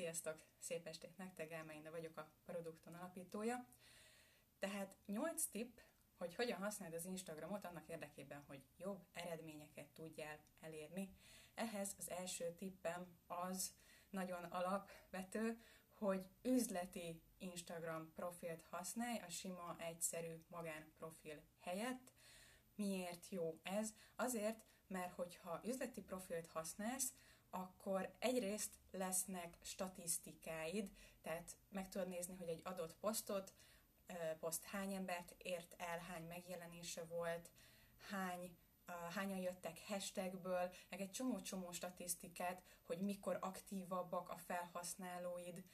Sziasztok! Szép estét nektek, Álmainda vagyok, a Produkton alapítója. Tehát 8 tipp, hogy hogyan használd az Instagramot annak érdekében, hogy jobb eredményeket tudjál elérni. Ehhez az első tippem az nagyon alapvető, hogy üzleti Instagram profilt használj a sima, egyszerű magánprofil helyett. Miért jó ez? Azért, mert hogyha üzleti profilt használsz, akkor egyrészt lesznek statisztikáid, tehát meg tudod nézni, hogy egy adott posztot, poszt hány embert ért el, hány megjelenése volt, hány hányan jöttek hashtagből, meg egy csomó-csomó statisztikát, hogy mikor aktívabbak a felhasználóid,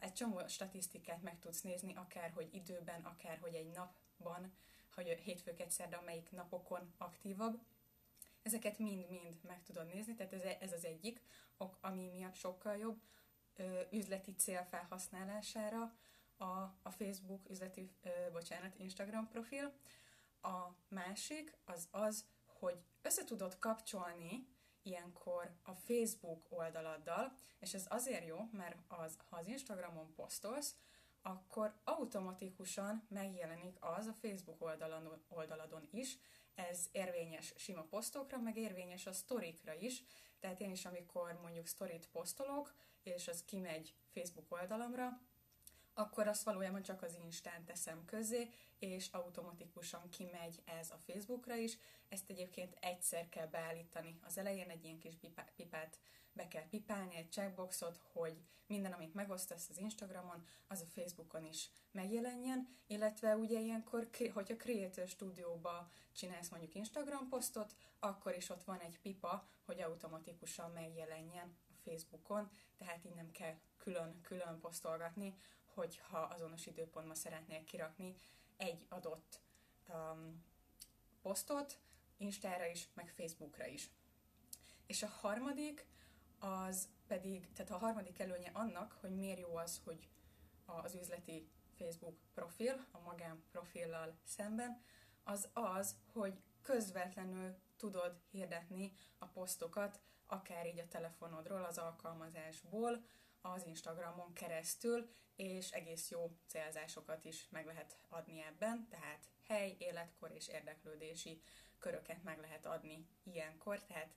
egy csomó statisztikát meg tudsz nézni, akár hogy időben, akár hogy egy napban, hogy hétfők szerdán melyik napokon aktívabb. Ezeket mind-mind meg tudod nézni, tehát ez, ez az egyik ok, ami miatt sokkal jobb ö, üzleti cél felhasználására a, a Facebook üzleti, ö, bocsánat, Instagram profil. A másik az az, hogy össze tudod kapcsolni ilyenkor a Facebook oldaladdal, és ez azért jó, mert az, ha az Instagramon posztolsz, akkor automatikusan megjelenik az a Facebook oldalon, oldaladon is, ez érvényes sima posztokra, meg érvényes a sztorikra is, tehát én is, amikor mondjuk sztorit posztolok, és az kimegy Facebook oldalamra, akkor azt valójában csak az Instán teszem közé, és automatikusan kimegy ez a Facebookra is. Ezt egyébként egyszer kell beállítani. Az elején egy ilyen kis pipát be kell pipálni, egy checkboxot, hogy minden, amit megosztasz az Instagramon, az a Facebookon is megjelenjen, illetve ugye ilyenkor, hogyha Creator Studio-ba csinálsz mondjuk Instagram posztot, akkor is ott van egy pipa, hogy automatikusan megjelenjen a Facebookon, tehát így nem kell külön-külön posztolgatni, hogyha azonos időpontban szeretnél kirakni egy adott um, posztot, Instára is, meg Facebookra is. És a harmadik, az pedig, tehát a harmadik előnye annak, hogy miért jó az, hogy az üzleti Facebook profil, a magán profillal szemben, az az, hogy közvetlenül tudod hirdetni a posztokat, akár így a telefonodról, az alkalmazásból, az Instagramon keresztül, és egész jó célzásokat is meg lehet adni ebben, tehát hely, életkor és érdeklődési köröket meg lehet adni ilyenkor, tehát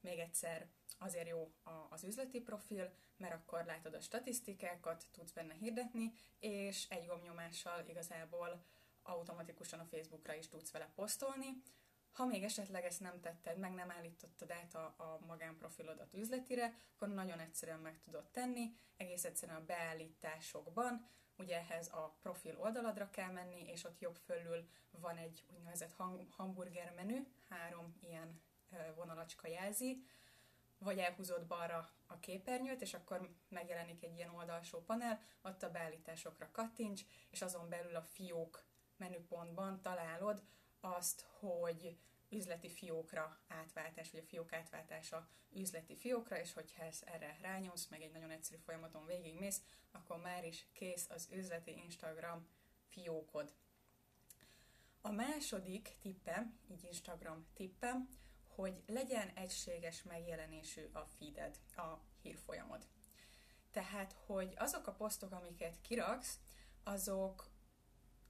még egyszer azért jó az üzleti profil, mert akkor látod a statisztikákat, tudsz benne hirdetni, és egy gomnyomással igazából automatikusan a Facebookra is tudsz vele posztolni, ha még esetleg ezt nem tetted, meg nem állítottad át a, a magánprofilodat üzletire, akkor nagyon egyszerűen meg tudod tenni, egész egyszerűen a beállításokban, ugye ehhez a profil oldaladra kell menni, és ott jobb fölül van egy úgynevezett hamburger menü, három ilyen vonalacska jelzi, vagy elhúzod balra a képernyőt, és akkor megjelenik egy ilyen oldalsó panel, ott a beállításokra kattints, és azon belül a fiók menüpontban találod azt, hogy üzleti fiókra átváltás, vagy a fiók átváltása üzleti fiókra, és hogyha ezt erre rányomsz, meg egy nagyon egyszerű folyamaton végigmész, akkor már is kész az üzleti Instagram fiókod. A második tippem, így Instagram tippem, hogy legyen egységes megjelenésű a feeded, a hírfolyamod. Tehát, hogy azok a posztok, amiket kiraksz, azok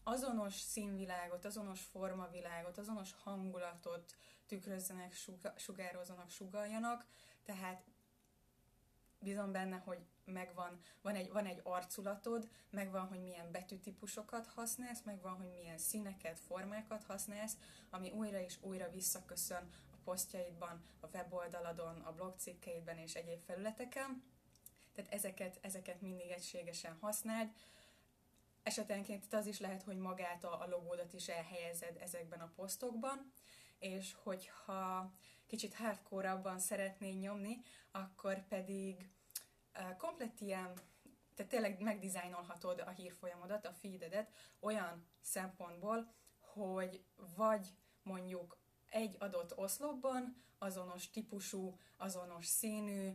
azonos színvilágot, azonos formavilágot, azonos hangulatot tükrözzenek, sugározzanak, sugaljanak, tehát bízom benne, hogy megvan, van egy, van egy arculatod, megvan, hogy milyen betűtípusokat használsz, megvan, hogy milyen színeket, formákat használsz, ami újra és újra visszaköszön a posztjaidban, a weboldaladon, a blogcikkeidben és egyéb felületeken. Tehát ezeket, ezeket mindig egységesen használd esetenként itt az is lehet, hogy magát a, a logódat is elhelyezed ezekben a posztokban, és hogyha kicsit hardcore-abban szeretnéd nyomni, akkor pedig komplet ilyen, tehát tényleg megdizájnolhatod a hírfolyamodat, a feededet olyan szempontból, hogy vagy mondjuk egy adott oszlopban azonos típusú, azonos színű,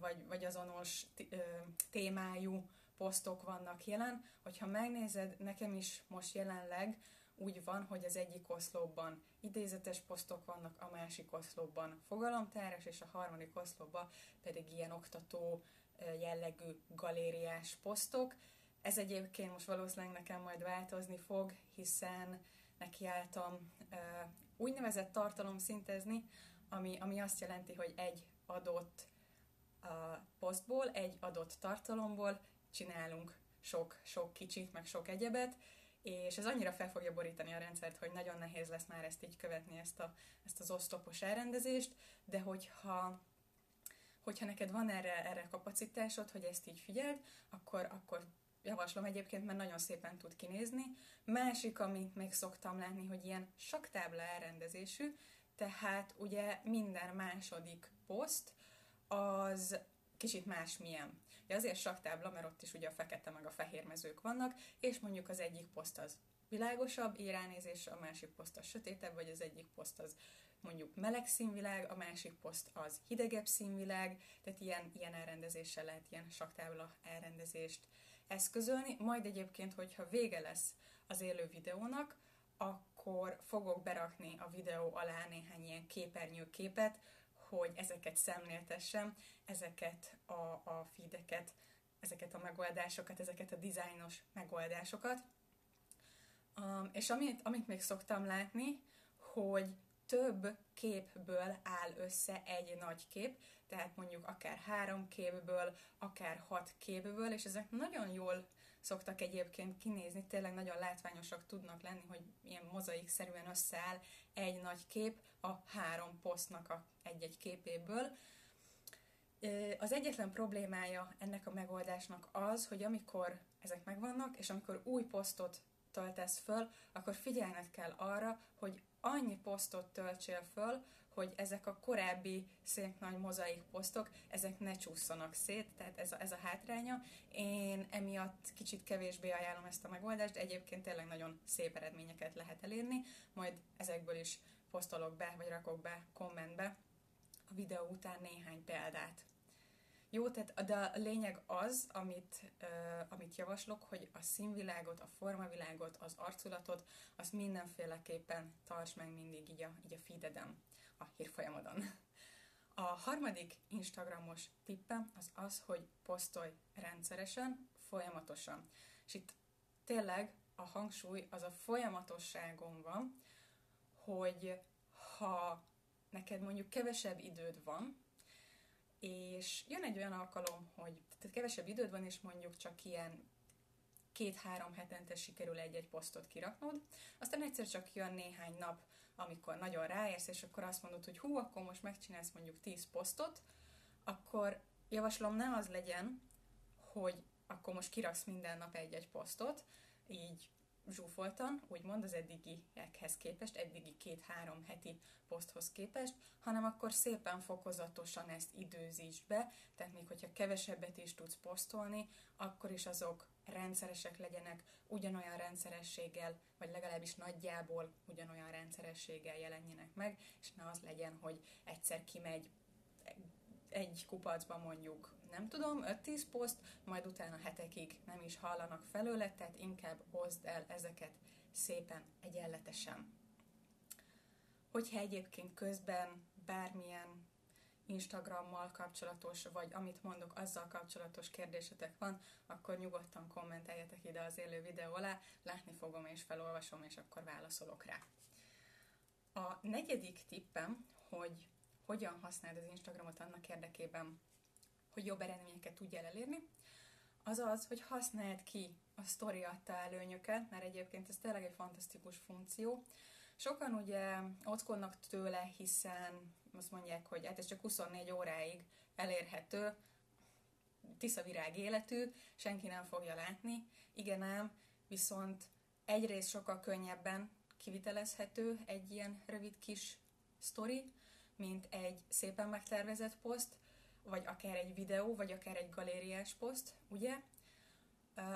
vagy, vagy azonos témájú posztok vannak jelen. Hogyha megnézed, nekem is most jelenleg úgy van, hogy az egyik oszlopban idézetes posztok vannak, a másik oszlopban fogalomtáros, és a harmadik oszlopban pedig ilyen oktató jellegű galériás posztok. Ez egyébként most valószínűleg nekem majd változni fog, hiszen nekiálltam úgynevezett tartalom szintezni, ami, ami azt jelenti, hogy egy adott a posztból, egy adott tartalomból csinálunk sok, sok kicsit, meg sok egyebet, és ez annyira fel fogja borítani a rendszert, hogy nagyon nehéz lesz már ezt így követni, ezt, a, ezt az osztopos elrendezést, de hogyha hogyha neked van erre, erre kapacitásod, hogy ezt így figyeld, akkor, akkor javaslom egyébként, mert nagyon szépen tud kinézni. Másik, amit még szoktam látni, hogy ilyen saktábla elrendezésű, tehát ugye minden második poszt az kicsit más Ja, azért saktábla, mert ott is ugye a fekete meg a fehér mezők vannak, és mondjuk az egyik poszt az világosabb iránynézés, a másik poszt az sötétebb, vagy az egyik poszt az mondjuk meleg színvilág, a másik poszt az hidegebb színvilág, tehát ilyen, ilyen elrendezéssel lehet ilyen saktábla elrendezést eszközölni. Majd egyébként, hogyha vége lesz az élő videónak, akkor fogok berakni a videó alá néhány ilyen képernyő képet, hogy ezeket szemléltessem, ezeket a, a feedeket, ezeket a megoldásokat, ezeket a dizájnos megoldásokat. Um, és amit, amit még szoktam látni, hogy több képből áll össze egy nagy kép, tehát mondjuk akár három képből, akár hat képből, és ezek nagyon jól szoktak egyébként kinézni, tényleg nagyon látványosak tudnak lenni, hogy ilyen mozaik-szerűen összeáll egy nagy kép a három posztnak a egy-egy képéből. Az egyetlen problémája ennek a megoldásnak az, hogy amikor ezek megvannak, és amikor új posztot töltesz föl, akkor figyelned kell arra, hogy annyi posztot töltsél föl, hogy ezek a korábbi szép nagy mozaik posztok, ezek ne csúszanak szét, tehát ez a, ez a hátránya. Én emiatt kicsit kevésbé ajánlom ezt a megoldást, de egyébként tényleg nagyon szép eredményeket lehet elérni, majd ezekből is posztolok be, vagy rakok be kommentbe a videó után néhány példát. Jó, tehát de a lényeg az, amit, uh, amit javaslok, hogy a színvilágot, a formavilágot, az arculatot, azt mindenféleképpen tarts meg mindig így a, így a feededen, a hírfolyamodon. A harmadik Instagramos tippem az az, hogy posztolj rendszeresen, folyamatosan. És itt tényleg a hangsúly az a folyamatosságon van, hogy ha neked mondjuk kevesebb időd van, és jön egy olyan alkalom, hogy tehát kevesebb időd van, és mondjuk csak ilyen két-három hetente sikerül egy-egy posztot kiraknod, aztán egyszer csak jön néhány nap, amikor nagyon ráérsz, és akkor azt mondod, hogy hú, akkor most megcsinálsz mondjuk 10 posztot, akkor javaslom ne az legyen, hogy akkor most kiraksz minden nap egy-egy posztot, így zsúfoltan, úgymond az eddigiekhez képest, eddigi két-három heti poszthoz képest, hanem akkor szépen fokozatosan ezt időzíts be, tehát még hogyha kevesebbet is tudsz posztolni, akkor is azok rendszeresek legyenek, ugyanolyan rendszerességgel, vagy legalábbis nagyjából ugyanolyan rendszerességgel jelenjenek meg, és ne az legyen, hogy egyszer kimegy egy kupacban mondjuk nem tudom, 5-10 poszt, majd utána hetekig nem is hallanak felőle, tehát inkább hozd el ezeket szépen egyenletesen. Hogyha egyébként közben bármilyen Instagrammal kapcsolatos, vagy amit mondok, azzal kapcsolatos kérdésetek van, akkor nyugodtan kommenteljetek ide az élő videó alá, látni fogom és felolvasom, és akkor válaszolok rá. A negyedik tippem, hogy hogyan használd az Instagramot annak érdekében, hogy jobb eredményeket tudjál elérni, az az, hogy használd ki a sztori adta előnyöket, mert egyébként ez tényleg egy fantasztikus funkció. Sokan ugye ockolnak tőle, hiszen azt mondják, hogy hát ez csak 24 óráig elérhető, tiszavirág életű, senki nem fogja látni. Igen ám, viszont egyrészt sokkal könnyebben kivitelezhető egy ilyen rövid kis sztori, mint egy szépen megtervezett poszt, vagy akár egy videó, vagy akár egy galériás poszt, ugye?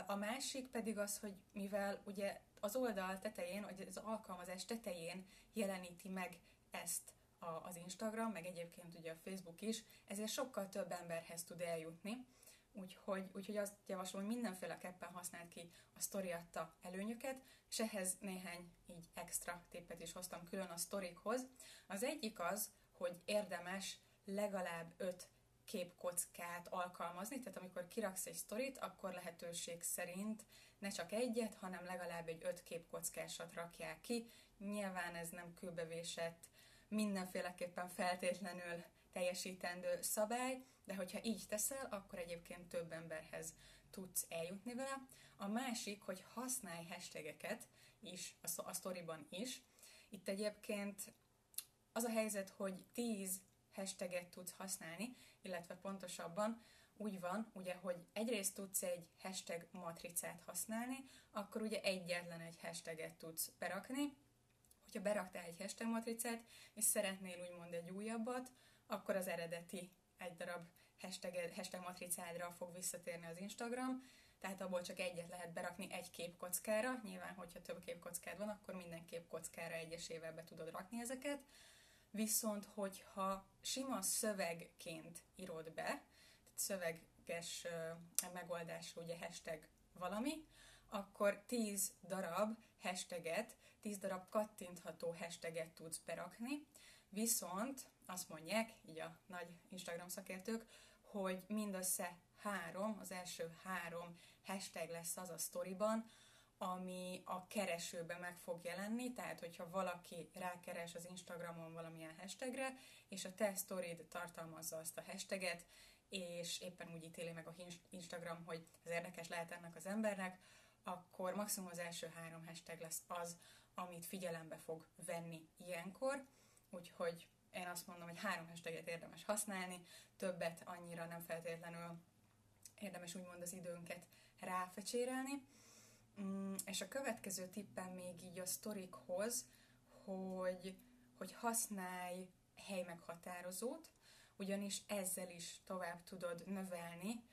A másik pedig az, hogy mivel ugye az oldal tetején, vagy az alkalmazás tetején jeleníti meg ezt a, az Instagram, meg egyébként ugye a Facebook is, ezért sokkal több emberhez tud eljutni. Úgyhogy, úgyhogy azt javaslom, hogy mindenféleképpen használd ki a sztori adta előnyöket, és ehhez néhány így extra tippet is hoztam külön a sztorikhoz. Az egyik az, hogy érdemes legalább öt képkockát alkalmazni, tehát amikor kiraksz egy sztorit, akkor lehetőség szerint ne csak egyet, hanem legalább egy öt képkockásat rakják ki. Nyilván ez nem kőbevésett, mindenféleképpen feltétlenül teljesítendő szabály, de hogyha így teszel, akkor egyébként több emberhez tudsz eljutni vele. A másik, hogy használj hashtageket is, a, sztoriban is. Itt egyébként az a helyzet, hogy 10 hashtaget tudsz használni, illetve pontosabban úgy van, ugye, hogy egyrészt tudsz egy hashtag matricát használni, akkor ugye egyetlen egy hashtaget tudsz berakni. Hogyha beraktál egy hashtag matricát, és szeretnél úgymond egy újabbat, akkor az eredeti egy darab hashtag, hashtag matricádra fog visszatérni az Instagram, tehát abból csak egyet lehet berakni egy képkockára. Nyilván, hogyha több képkockád van, akkor minden képkockára egyesével be tudod rakni ezeket. Viszont, hogyha sima szövegként írod be, tehát szöveges megoldás, ugye hashtag valami, akkor 10 darab hashtaget, 10 darab kattintható hashtaget tudsz berakni, viszont azt mondják, így a nagy Instagram szakértők, hogy mindössze három, az első három hashtag lesz az a sztoriban, ami a keresőbe meg fog jelenni, tehát hogyha valaki rákeres az Instagramon valamilyen hashtagre, és a te sztorid tartalmazza azt a hashtaget, és éppen úgy ítéli meg a Instagram, hogy ez érdekes lehet ennek az embernek, akkor maximum az első három hashtag lesz az, amit figyelembe fog venni ilyenkor, úgyhogy én azt mondom, hogy három hashtaget érdemes használni, többet annyira nem feltétlenül érdemes úgymond az időnket ráfecsérelni. Mm, és a következő tippem még így a sztorikhoz, hogy, hogy használj helymeghatározót, ugyanis ezzel is tovább tudod növelni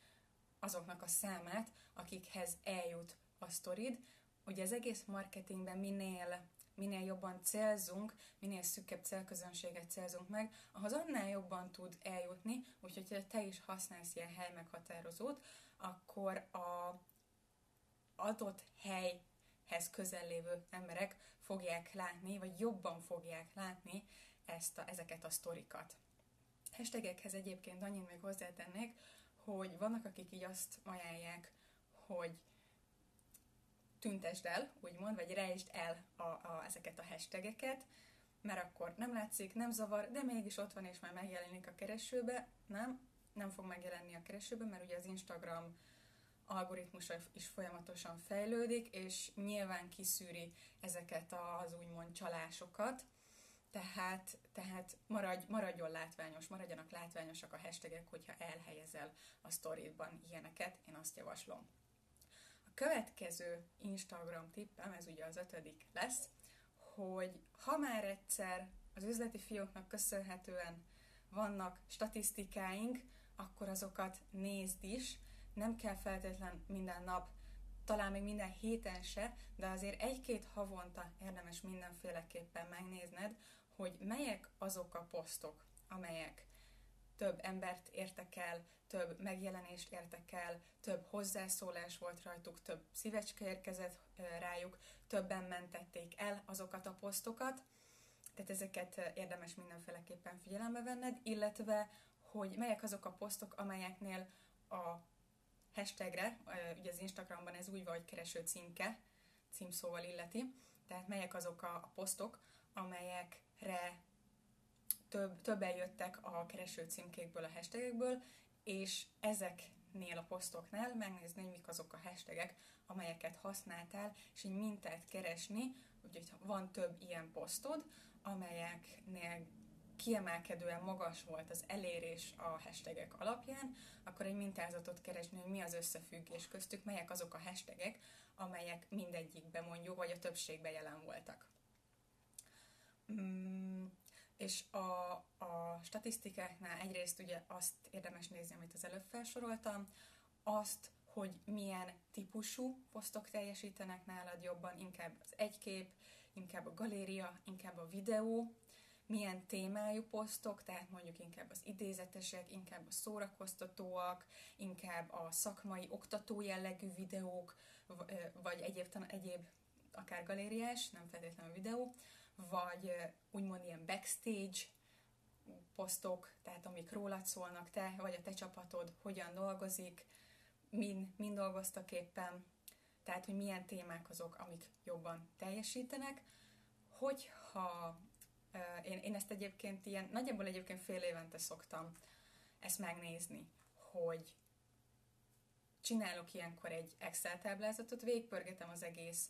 azoknak a számát, akikhez eljut a sztorid. Ugye az egész marketingben minél minél jobban célzunk, minél szűkebb célközönséget célzunk meg, ahhoz annál jobban tud eljutni, úgyhogy te is használsz ilyen helymeghatározót, akkor a adott helyhez közel lévő emberek fogják látni, vagy jobban fogják látni ezt a, ezeket a sztorikat. Hashtagekhez egyébként annyit még hozzátennék, hogy vannak, akik így azt ajánlják, hogy tüntesd el, úgymond, vagy rejtsd el a, a, ezeket a hashtageket, mert akkor nem látszik, nem zavar, de mégis ott van és már megjelenik a keresőbe. Nem, nem fog megjelenni a keresőbe, mert ugye az Instagram algoritmusa is folyamatosan fejlődik, és nyilván kiszűri ezeket az úgymond csalásokat, tehát, tehát maradj, maradjon látványos, maradjanak látványosak a hashtagek, hogyha elhelyezel a sztoridban ilyeneket, én azt javaslom. A következő Instagram tippem, ez ugye az ötödik lesz, hogy ha már egyszer az üzleti fióknak köszönhetően vannak statisztikáink, akkor azokat nézd is. Nem kell feltétlen minden nap, talán még minden héten se, de azért egy-két havonta érdemes mindenféleképpen megnézned, hogy melyek azok a posztok, amelyek több embert értek el, több megjelenést értek el, több hozzászólás volt rajtuk, több szívecske érkezett rájuk, többen mentették el azokat a posztokat, tehát ezeket érdemes mindenféleképpen figyelembe venned, illetve hogy melyek azok a posztok, amelyeknél a hashtagre, ugye az Instagramban ez úgy van, hogy kereső címke, címszóval illeti, tehát melyek azok a posztok, amelyekre több, többen jöttek a kereső címkékből, a hashtagekből, és ezeknél a posztoknál megnézni, hogy mik azok a hashtagek, amelyeket használtál, és egy mintát keresni, úgyhogy van több ilyen posztod, amelyeknél kiemelkedően magas volt az elérés a hashtagek alapján, akkor egy mintázatot keresni, hogy mi az összefüggés köztük, melyek azok a hashtagek, amelyek mindegyikben mondjuk, vagy a többségben jelen voltak. Mm, és a, a statisztikáknál egyrészt ugye azt érdemes nézni, amit az előbb felsoroltam, azt, hogy milyen típusú posztok teljesítenek nálad jobban, inkább az egykép, inkább a galéria, inkább a videó, milyen témájú posztok, tehát mondjuk inkább az idézetesek, inkább a szórakoztatóak, inkább a szakmai, oktató jellegű videók, vagy egyéb, egyéb akár galériás, nem feltétlenül videó, vagy úgymond ilyen backstage posztok, tehát amik rólad szólnak, te vagy a te csapatod hogyan dolgozik, min, min dolgoztak éppen, tehát hogy milyen témák azok, amik jobban teljesítenek. Hogyha én, én ezt egyébként ilyen, nagyjából egyébként fél évente szoktam ezt megnézni, hogy csinálok ilyenkor egy Excel táblázatot, végpörgetem az egész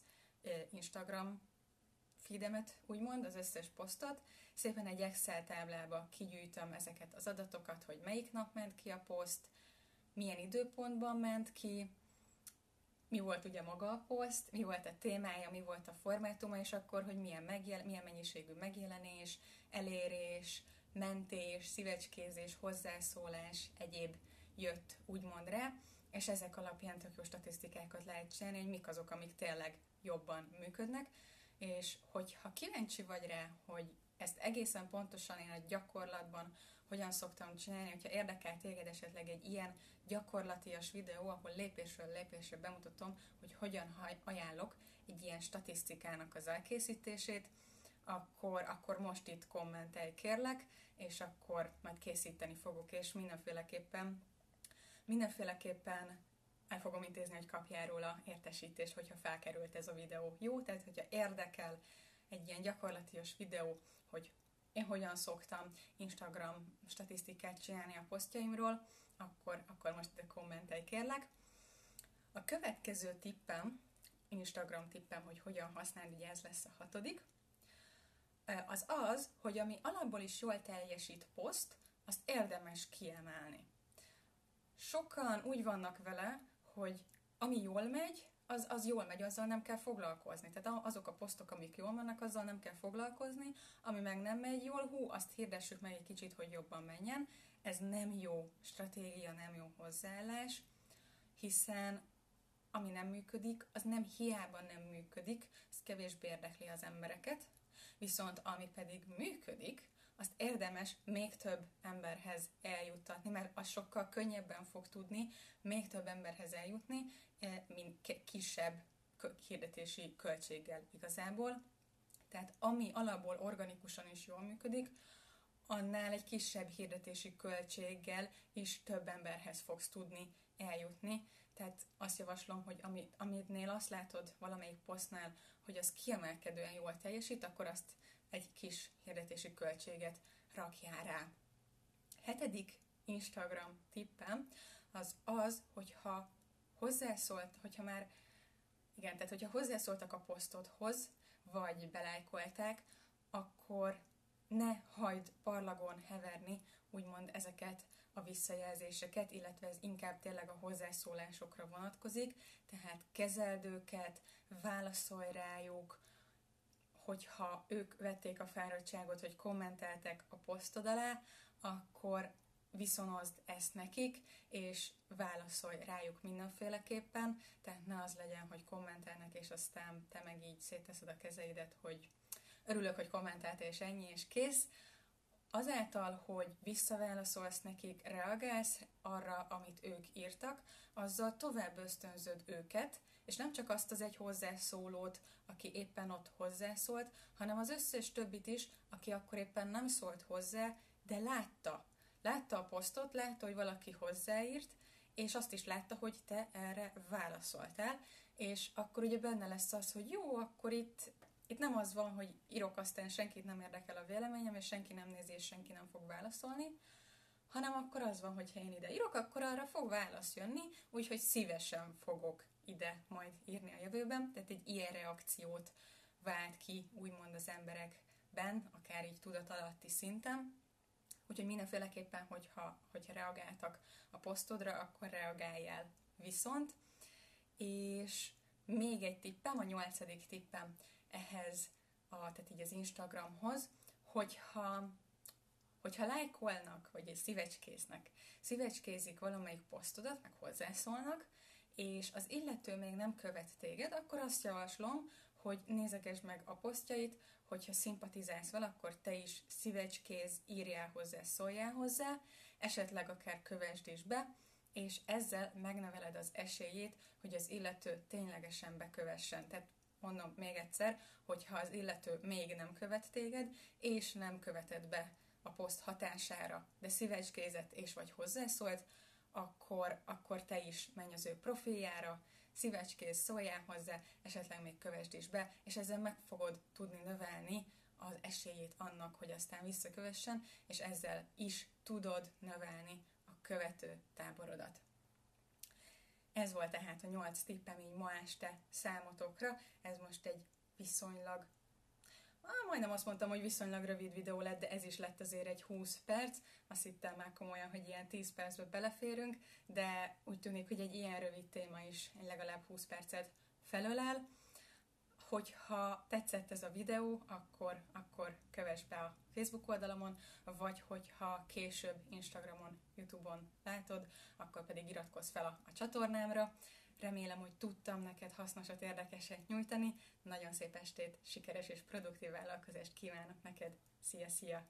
Instagram feedemet, úgymond, az összes posztot, szépen egy Excel táblába kigyűjtöm ezeket az adatokat, hogy melyik nap ment ki a poszt, milyen időpontban ment ki, mi volt ugye maga a poszt, mi volt a témája, mi volt a formátuma, és akkor, hogy milyen, megjel, milyen mennyiségű megjelenés, elérés, mentés, szívecskézés, hozzászólás, egyéb jött úgymond rá, és ezek alapján tök jó statisztikákat lehet csinálni, hogy mik azok, amik tényleg jobban működnek, és hogyha kíváncsi vagy rá, hogy ezt egészen pontosan én a gyakorlatban hogyan szoktam csinálni, hogyha érdekel téged esetleg egy ilyen gyakorlatias videó, ahol lépésről lépésre bemutatom, hogy hogyan ajánlok egy ilyen statisztikának az elkészítését, akkor, akkor most itt kommentelj kérlek, és akkor majd készíteni fogok, és mindenféleképpen mindenféleképpen el fogom intézni, hogy kapjál róla értesítést, hogyha felkerült ez a videó. Jó, tehát hogyha érdekel egy ilyen gyakorlatias videó, hogy én hogyan szoktam Instagram statisztikát csinálni a posztjaimról, akkor, akkor most ide kommentelj kérlek. A következő tippem, Instagram tippem, hogy hogyan használni, ugye ez lesz a hatodik, az az, hogy ami alapból is jól teljesít poszt, azt érdemes kiemelni. Sokan úgy vannak vele, hogy ami jól megy, az, az jól megy, azzal nem kell foglalkozni. Tehát azok a posztok, amik jól mennek, azzal nem kell foglalkozni, ami meg nem megy jól, hú, azt hirdessük meg egy kicsit, hogy jobban menjen. Ez nem jó stratégia, nem jó hozzáállás, hiszen ami nem működik, az nem hiába nem működik, ez kevésbé érdekli az embereket, viszont ami pedig működik, azt érdemes még több emberhez eljuttatni, mert az sokkal könnyebben fog tudni még több emberhez eljutni, eh, mint kisebb hirdetési költséggel igazából. Tehát ami alapból organikusan is jól működik, annál egy kisebb hirdetési költséggel is több emberhez fogsz tudni eljutni. Tehát azt javaslom, hogy amit, amitnél azt látod valamelyik posztnál, hogy az kiemelkedően jól teljesít, akkor azt egy kis hirdetési költséget rakjál rá. Hetedik Instagram tippem az az, hogyha hozzászólt, hogyha már, igen, tehát hogyha hozzászóltak a posztodhoz, vagy belájkolták, akkor ne hagyd parlagon heverni, úgymond ezeket a visszajelzéseket, illetve ez inkább tényleg a hozzászólásokra vonatkozik, tehát kezeld őket, válaszolj rájuk, hogyha ők vették a fáradtságot, hogy kommenteltek a posztod alá, akkor viszonozd ezt nekik, és válaszolj rájuk mindenféleképpen, tehát ne az legyen, hogy kommentelnek, és aztán te meg így szétteszed a kezeidet, hogy örülök, hogy kommentáltál, és ennyi, és kész. Azáltal, hogy visszaválaszolsz nekik, reagálsz arra, amit ők írtak, azzal tovább ösztönzöd őket, és nem csak azt az egy hozzászólót, aki éppen ott hozzászólt, hanem az összes többit is, aki akkor éppen nem szólt hozzá, de látta. Látta a posztot, látta, hogy valaki hozzáírt, és azt is látta, hogy te erre válaszoltál, és akkor ugye benne lesz az, hogy jó, akkor itt, itt nem az van, hogy írok, aztán senkit nem érdekel a véleményem, és senki nem nézi, és senki nem fog válaszolni, hanem akkor az van, hogy ha én ide írok, akkor arra fog válasz jönni, úgyhogy szívesen fogok ide majd írni a jövőben, tehát egy ilyen reakciót vált ki úgymond az emberekben, akár így tudatalatti szinten. Úgyhogy mindenféleképpen, hogyha, hogyha reagáltak a posztodra, akkor reagáljál viszont. És még egy tippem, a nyolcadik tippem ehhez, a, tehát így az Instagramhoz, hogyha hogyha lájkolnak, vagy szívecskéznek, szívecskézik valamelyik posztodat, meg hozzászólnak, és az illető még nem követ téged, akkor azt javaslom, hogy nézegesd meg a posztjait, hogyha szimpatizálsz vele, akkor te is szívecskéz, írjál hozzá, szóljál hozzá, esetleg akár kövesd is be, és ezzel megneveled az esélyét, hogy az illető ténylegesen bekövessen. Tehát mondom még egyszer, hogyha az illető még nem követ téged, és nem követed be a poszt hatására, de szívecskézett és vagy hozzászólt, akkor, akkor te is menj az ő profiljára, szívecskéz, szóljál hozzá, esetleg még kövesd is be, és ezzel meg fogod tudni növelni az esélyét annak, hogy aztán visszakövessen, és ezzel is tudod növelni a követő táborodat. Ez volt tehát a nyolc tippem így ma este számotokra. Ez most egy viszonylag Ah, majdnem azt mondtam, hogy viszonylag rövid videó lett, de ez is lett azért egy 20 perc. Azt hittem már komolyan, hogy ilyen 10 percbe beleférünk, de úgy tűnik, hogy egy ilyen rövid téma is legalább 20 percet felölel. Hogyha tetszett ez a videó, akkor, akkor kövess be a Facebook oldalamon, vagy hogyha később Instagramon, Youtube-on látod, akkor pedig iratkozz fel a, a csatornámra. Remélem, hogy tudtam neked hasznosat, érdekeset nyújtani. Nagyon szép estét, sikeres és produktív vállalkozást kívánok neked. Szia, szia!